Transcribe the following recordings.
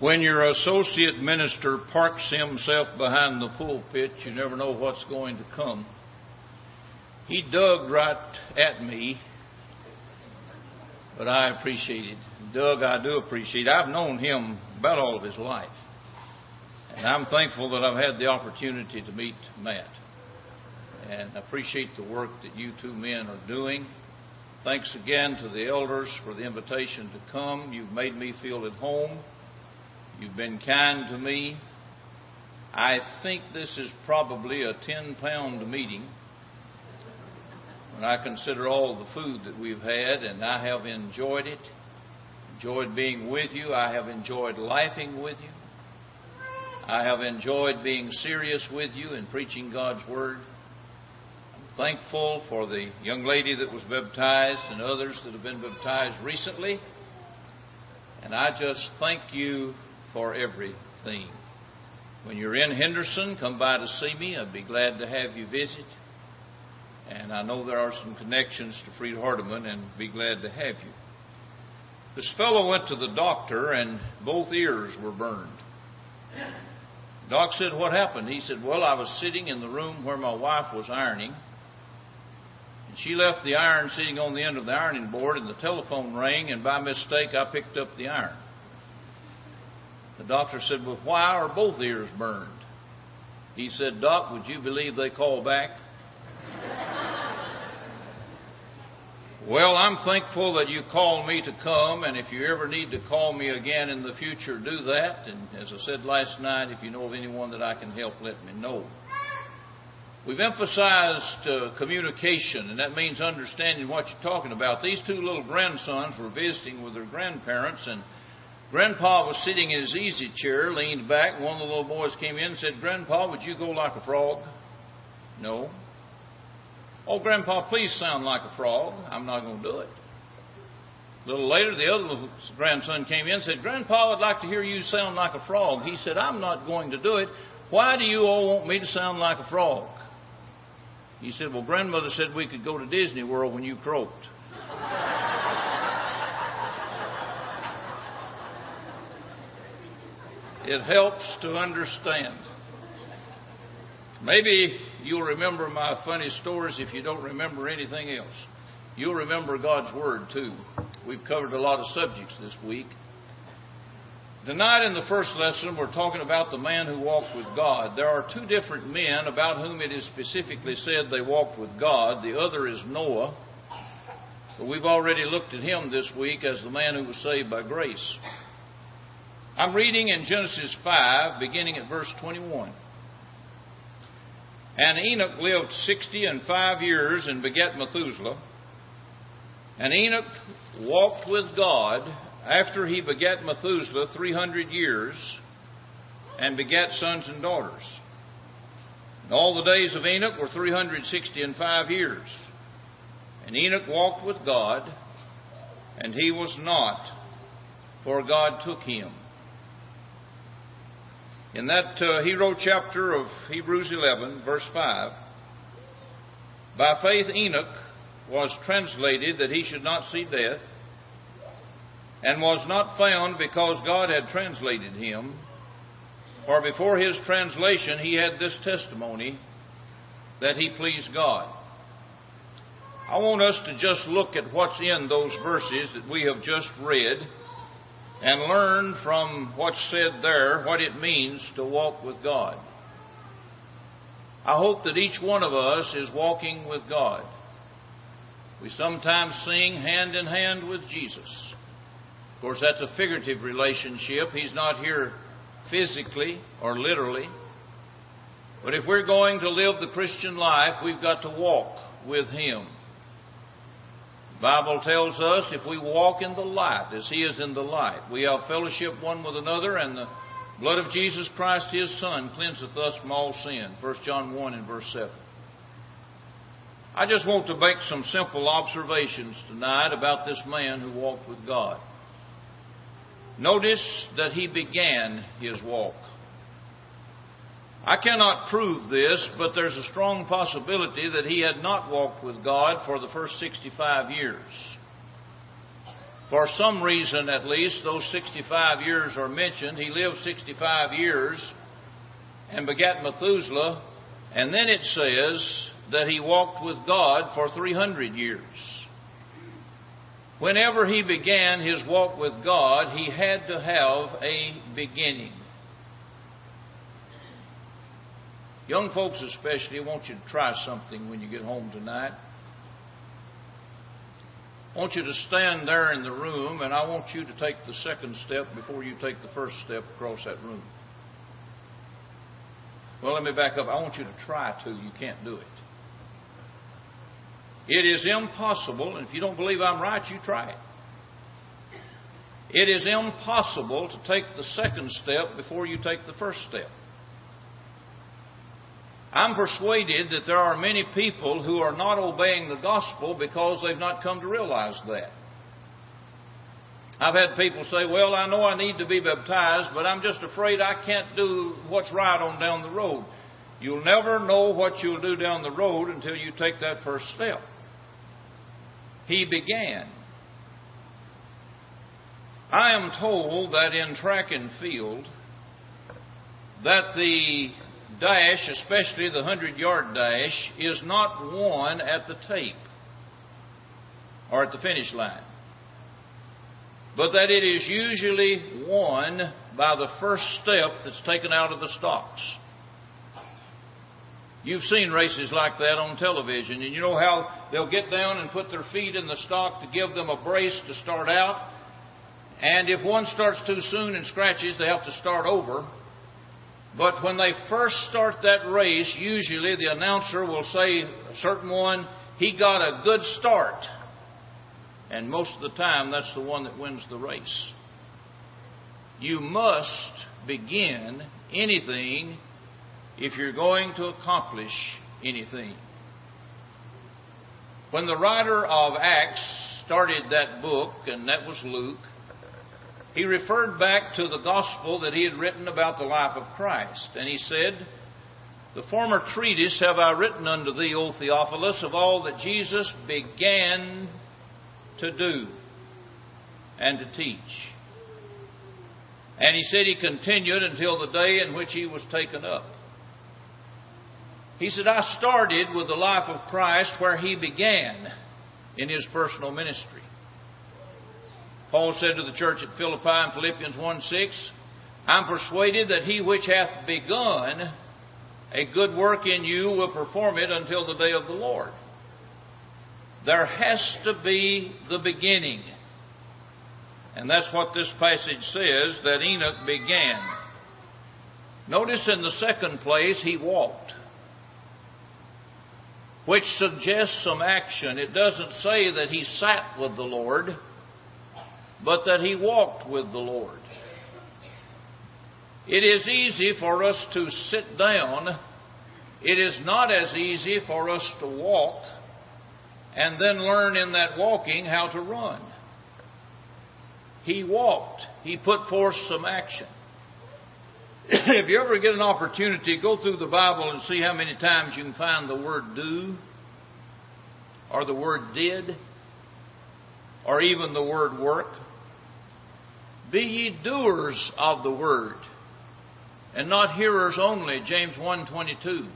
When your associate minister parks himself behind the pulpit, you never know what's going to come. He dug right at me, but I appreciate it. Doug, I do appreciate. I've known him about all of his life. And I'm thankful that I've had the opportunity to meet Matt. And I appreciate the work that you two men are doing. Thanks again to the elders for the invitation to come. You've made me feel at home. You've been kind to me. I think this is probably a 10 pound meeting when I consider all the food that we've had, and I have enjoyed it. Enjoyed being with you. I have enjoyed laughing with you. I have enjoyed being serious with you and preaching God's Word. I'm thankful for the young lady that was baptized and others that have been baptized recently. And I just thank you for everything. When you're in Henderson, come by to see me. I'd be glad to have you visit. And I know there are some connections to Freed Hardeman and be glad to have you. This fellow went to the doctor and both ears were burned. Doc said, What happened? He said, Well, I was sitting in the room where my wife was ironing. And she left the iron sitting on the end of the ironing board, and the telephone rang, and by mistake I picked up the iron. The doctor said, Well, why are both ears burned? He said, Doc, would you believe they call back? well, I'm thankful that you called me to come, and if you ever need to call me again in the future, do that. And as I said last night, if you know of anyone that I can help, let me know. We've emphasized uh, communication, and that means understanding what you're talking about. These two little grandsons were visiting with their grandparents, and Grandpa was sitting in his easy chair, leaned back, and one of the little boys came in and said, Grandpa, would you go like a frog? No. Oh, Grandpa, please sound like a frog. I'm not going to do it. A little later, the other grandson came in and said, Grandpa, I'd like to hear you sound like a frog. He said, I'm not going to do it. Why do you all want me to sound like a frog? He said, Well, grandmother said we could go to Disney World when you croaked. It helps to understand. Maybe you'll remember my funny stories if you don't remember anything else. You'll remember God's Word too. We've covered a lot of subjects this week. Tonight, in the first lesson, we're talking about the man who walked with God. There are two different men about whom it is specifically said they walked with God. The other is Noah. But we've already looked at him this week as the man who was saved by grace. I'm reading in Genesis 5, beginning at verse 21. And Enoch lived sixty and five years and begat Methuselah. And Enoch walked with God after he begat Methuselah three hundred years and begat sons and daughters. And all the days of Enoch were three hundred sixty and five years. And Enoch walked with God, and he was not, for God took him. In that uh, hero chapter of Hebrews 11, verse 5, by faith Enoch was translated that he should not see death, and was not found because God had translated him. For before his translation he had this testimony that he pleased God. I want us to just look at what's in those verses that we have just read and learn from what's said there what it means to walk with God. I hope that each one of us is walking with God. We sometimes sing hand in hand with Jesus. Of course, that's a figurative relationship. He's not here physically or literally. But if we're going to live the Christian life, we've got to walk with Him. Bible tells us if we walk in the light as He is in the light, we have fellowship one with another, and the blood of Jesus Christ, His Son, cleanseth us from all sin. 1 John 1 and verse 7. I just want to make some simple observations tonight about this man who walked with God. Notice that he began his walk. I cannot prove this, but there's a strong possibility that he had not walked with God for the first 65 years. For some reason, at least, those 65 years are mentioned. He lived 65 years and begat Methuselah, and then it says that he walked with God for 300 years. Whenever he began his walk with God, he had to have a beginning. Young folks, especially, I want you to try something when you get home tonight. I want you to stand there in the room, and I want you to take the second step before you take the first step across that room. Well, let me back up. I want you to try to. You can't do it. It is impossible, and if you don't believe I'm right, you try it. It is impossible to take the second step before you take the first step. I'm persuaded that there are many people who are not obeying the gospel because they've not come to realize that. I've had people say, Well, I know I need to be baptized, but I'm just afraid I can't do what's right on down the road. You'll never know what you'll do down the road until you take that first step. He began. I am told that in track and field, that the dash, especially the 100 yard dash, is not won at the tape or at the finish line, but that it is usually won by the first step that's taken out of the stocks. You've seen races like that on television, and you know how they'll get down and put their feet in the stock to give them a brace to start out. And if one starts too soon and scratches, they have to start over. But when they first start that race, usually the announcer will say, a certain one, he got a good start. And most of the time, that's the one that wins the race. You must begin anything if you're going to accomplish anything. When the writer of Acts started that book, and that was Luke, he referred back to the gospel that he had written about the life of Christ. And he said, The former treatise have I written unto thee, O Theophilus, of all that Jesus began to do and to teach. And he said he continued until the day in which he was taken up. He said, I started with the life of Christ where he began in his personal ministry. Paul said to the church at Philippi in Philippians 1 6, I'm persuaded that he which hath begun a good work in you will perform it until the day of the Lord. There has to be the beginning. And that's what this passage says that Enoch began. Notice in the second place, he walked, which suggests some action. It doesn't say that he sat with the Lord but that he walked with the Lord. It is easy for us to sit down. It is not as easy for us to walk and then learn in that walking how to run. He walked. He put forth some action. if you ever get an opportunity, go through the Bible and see how many times you can find the word do or the word did or even the word work. Be ye doers of the word, and not hearers only, James 1.22.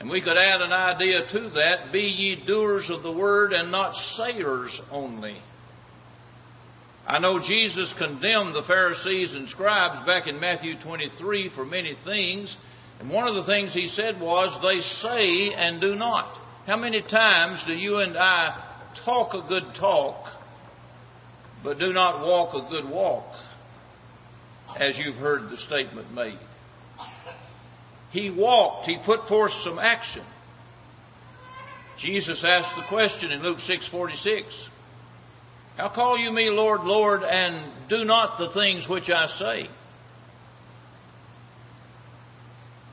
And we could add an idea to that, be ye doers of the word and not sayers only. I know Jesus condemned the Pharisees and scribes back in Matthew 23 for many things, and one of the things he said was, they say and do not. How many times do you and I talk a good talk, but do not walk a good walk, as you've heard the statement made. He walked, he put forth some action. Jesus asked the question in Luke 6:46. How call you me Lord, Lord, and do not the things which I say?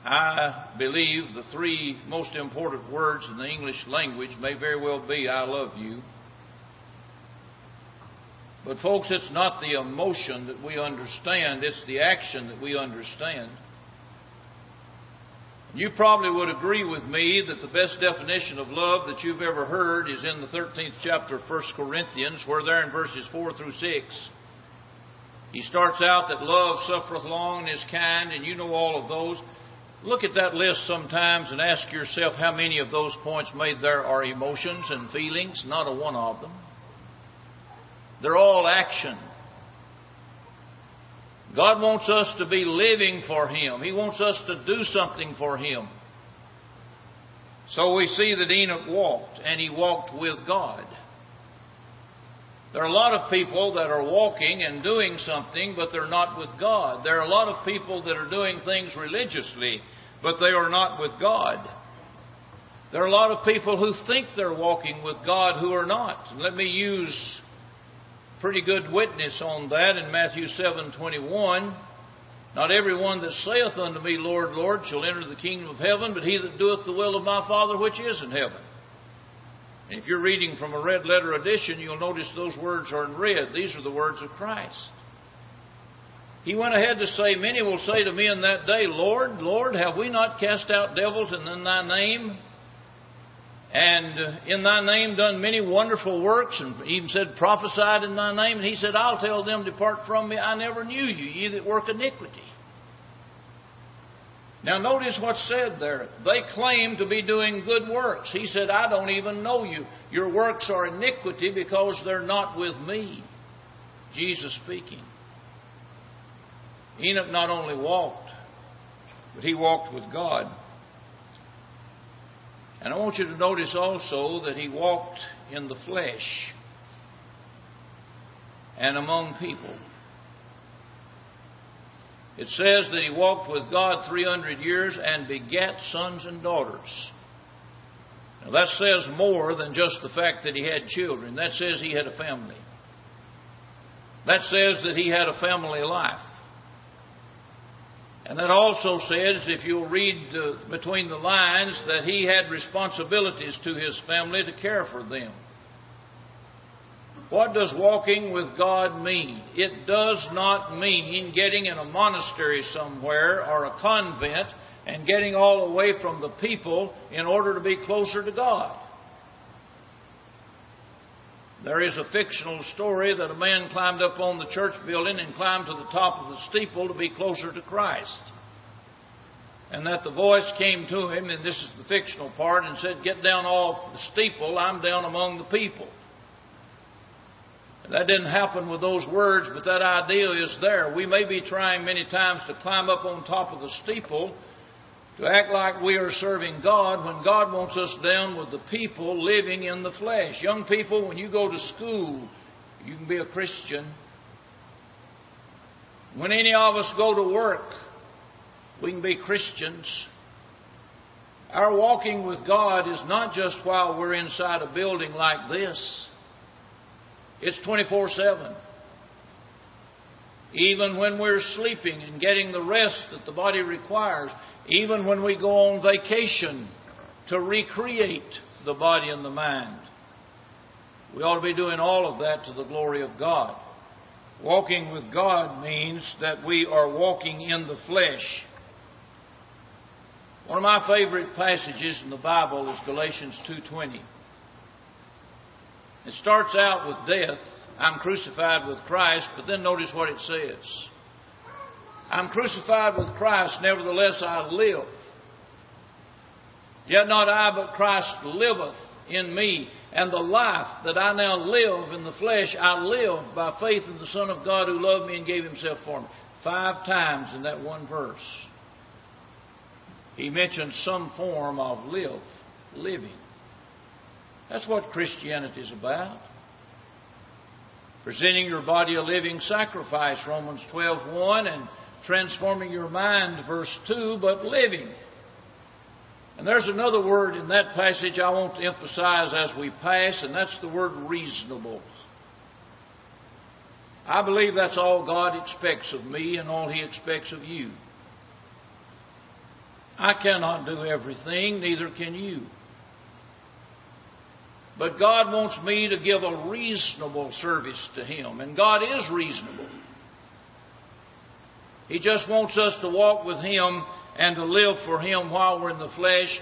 I believe the three most important words in the English language may very well be I love you but, folks, it's not the emotion that we understand, it's the action that we understand. You probably would agree with me that the best definition of love that you've ever heard is in the 13th chapter of 1 Corinthians, where there in verses 4 through 6, he starts out that love suffereth long and is kind, and you know all of those. Look at that list sometimes and ask yourself how many of those points made there are emotions and feelings. Not a one of them. They're all action. God wants us to be living for Him. He wants us to do something for Him. So we see that Enoch walked, and he walked with God. There are a lot of people that are walking and doing something, but they're not with God. There are a lot of people that are doing things religiously, but they are not with God. There are a lot of people who think they're walking with God who are not. Let me use pretty good witness on that in Matthew 7:21. Not every one that saith unto me, Lord, Lord, shall enter the kingdom of heaven, but he that doeth the will of my Father which is in heaven. And if you're reading from a red letter edition, you'll notice those words are in red. These are the words of Christ. He went ahead to say, Many will say to me in that day, Lord, Lord, have we not cast out devils in thy name? And in thy name done many wonderful works, and even said, prophesied in thy name. And he said, I'll tell them, depart from me, I never knew you, ye that work iniquity. Now notice what's said there. They claim to be doing good works. He said, I don't even know you. Your works are iniquity because they're not with me. Jesus speaking. Enoch not only walked, but he walked with God. And I want you to notice also that he walked in the flesh and among people. It says that he walked with God 300 years and begat sons and daughters. Now that says more than just the fact that he had children. That says he had a family. That says that he had a family life. And that also says, if you'll read uh, between the lines, that he had responsibilities to his family to care for them. What does walking with God mean? It does not mean getting in a monastery somewhere or a convent and getting all away from the people in order to be closer to God. There is a fictional story that a man climbed up on the church building and climbed to the top of the steeple to be closer to Christ. And that the voice came to him, and this is the fictional part, and said, Get down off the steeple, I'm down among the people. And that didn't happen with those words, but that idea is there. We may be trying many times to climb up on top of the steeple, to act like we are serving God when God wants us down with the people living in the flesh. Young people, when you go to school, you can be a Christian. When any of us go to work, we can be Christians. Our walking with God is not just while we're inside a building like this. It's 24 7. Even when we're sleeping and getting the rest that the body requires, even when we go on vacation to recreate the body and the mind. We ought to be doing all of that to the glory of God. Walking with God means that we are walking in the flesh. One of my favorite passages in the Bible is Galatians 2:20. It starts out with death, I'm crucified with Christ, but then notice what it says. I'm crucified with Christ, nevertheless I live. Yet not I, but Christ liveth in me. And the life that I now live in the flesh, I live by faith in the Son of God who loved me and gave himself for me. Five times in that one verse. He mentions some form of live, living. That's what Christianity is about. Presenting your body a living sacrifice, Romans 12:1, and transforming your mind, verse 2, but living. And there's another word in that passage I want to emphasize as we pass, and that's the word reasonable. I believe that's all God expects of me and all He expects of you. I cannot do everything, neither can you. But God wants me to give a reasonable service to Him, and God is reasonable. He just wants us to walk with Him and to live for Him while we're in the flesh.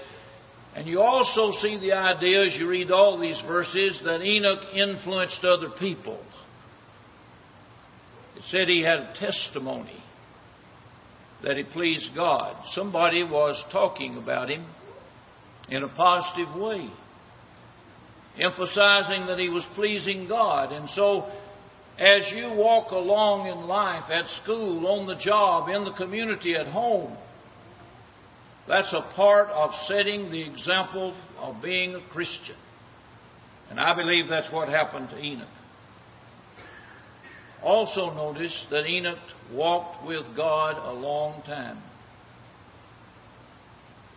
And you also see the idea as you read all these verses that Enoch influenced other people. It said he had a testimony that he pleased God. Somebody was talking about him in a positive way, emphasizing that he was pleasing God. And so, as you walk along in life, at school, on the job, in the community, at home, that's a part of setting the example of being a Christian. And I believe that's what happened to Enoch. Also, notice that Enoch walked with God a long time.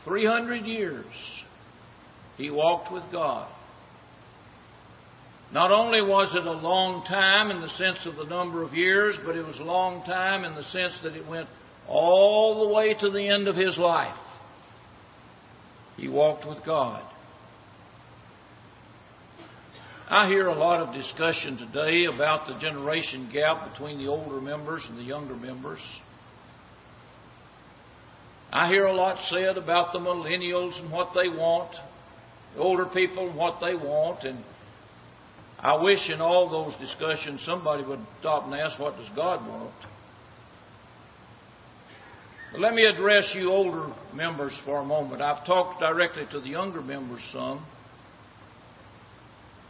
300 years he walked with God. Not only was it a long time in the sense of the number of years, but it was a long time in the sense that it went all the way to the end of his life. He walked with God. I hear a lot of discussion today about the generation gap between the older members and the younger members. I hear a lot said about the millennials and what they want, the older people and what they want, and I wish in all those discussions somebody would stop and ask, what does God want? But let me address you older members for a moment. I've talked directly to the younger members some.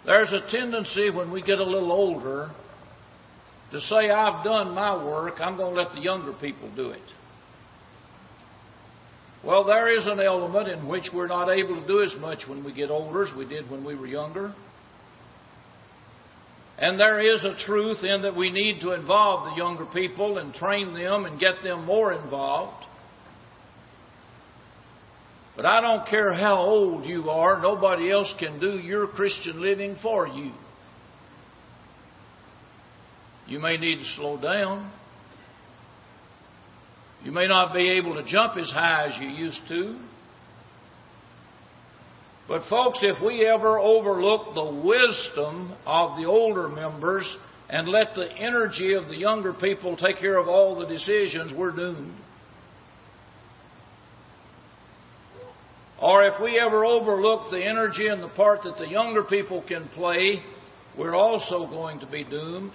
There's a tendency when we get a little older to say, I've done my work, I'm going to let the younger people do it. Well, there is an element in which we're not able to do as much when we get older as we did when we were younger. And there is a truth in that we need to involve the younger people and train them and get them more involved. But I don't care how old you are, nobody else can do your Christian living for you. You may need to slow down. You may not be able to jump as high as you used to. But, folks, if we ever overlook the wisdom of the older members and let the energy of the younger people take care of all the decisions, we're doomed. Or if we ever overlook the energy and the part that the younger people can play, we're also going to be doomed.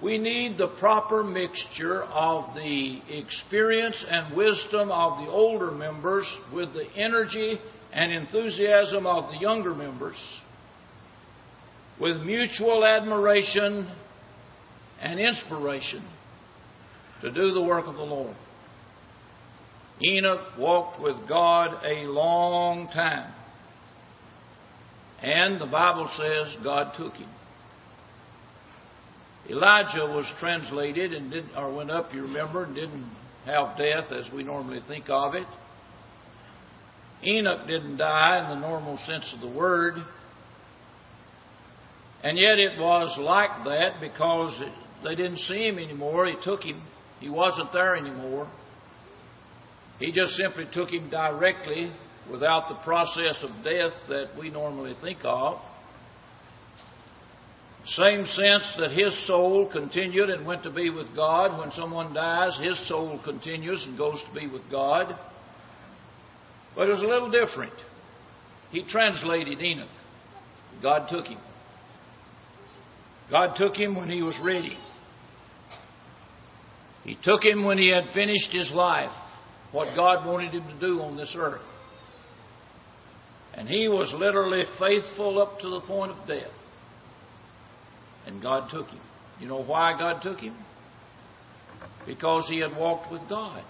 We need the proper mixture of the experience and wisdom of the older members with the energy and enthusiasm of the younger members, with mutual admiration and inspiration to do the work of the Lord. Enoch walked with God a long time. And the Bible says God took him. Elijah was translated and did or went up, you remember, and didn't have death as we normally think of it. Enoch didn't die in the normal sense of the word. And yet it was like that because they didn't see him anymore. He took him. He wasn't there anymore. He just simply took him directly without the process of death that we normally think of. Same sense that his soul continued and went to be with God. When someone dies, his soul continues and goes to be with God. But it was a little different. He translated Enoch. God took him. God took him when he was ready. He took him when he had finished his life what God wanted him to do on this earth. And he was literally faithful up to the point of death. And God took him. You know why God took him? Because he had walked with God.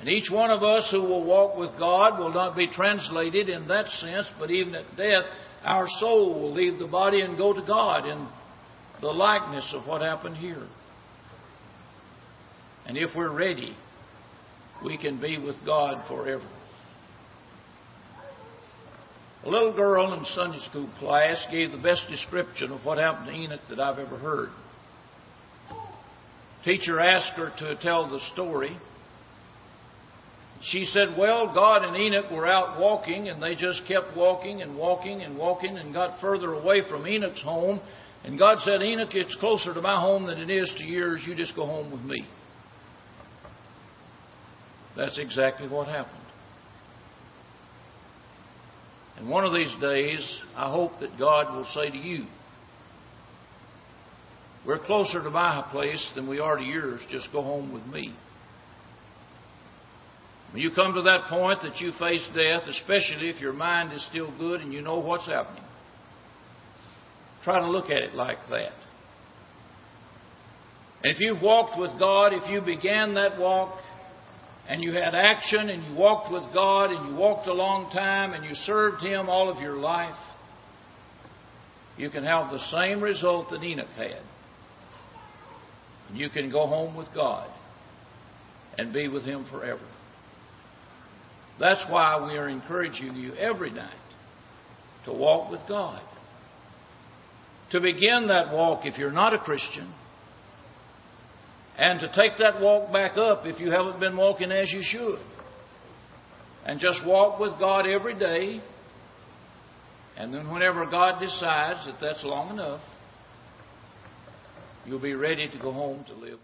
And each one of us who will walk with God will not be translated in that sense, but even at death, our soul will leave the body and go to God in the likeness of what happened here. And if we're ready, we can be with God forever. A little girl in Sunday school class gave the best description of what happened to Enoch that I've ever heard. Teacher asked her to tell the story. She said, Well, God and Enoch were out walking, and they just kept walking and walking and walking and got further away from Enoch's home. And God said, Enoch, it's closer to my home than it is to yours. You just go home with me. That's exactly what happened. And one of these days, I hope that God will say to you, We're closer to my place than we are to yours. Just go home with me. When you come to that point that you face death, especially if your mind is still good and you know what's happening, try to look at it like that. And if you've walked with God, if you began that walk and you had action and you walked with God and you walked a long time and you served Him all of your life, you can have the same result that Enoch had. You can go home with God and be with Him forever. That's why we are encouraging you every night to walk with God. To begin that walk, if you're not a Christian, and to take that walk back up if you haven't been walking as you should. And just walk with God every day. And then, whenever God decides that that's long enough, you'll be ready to go home to live.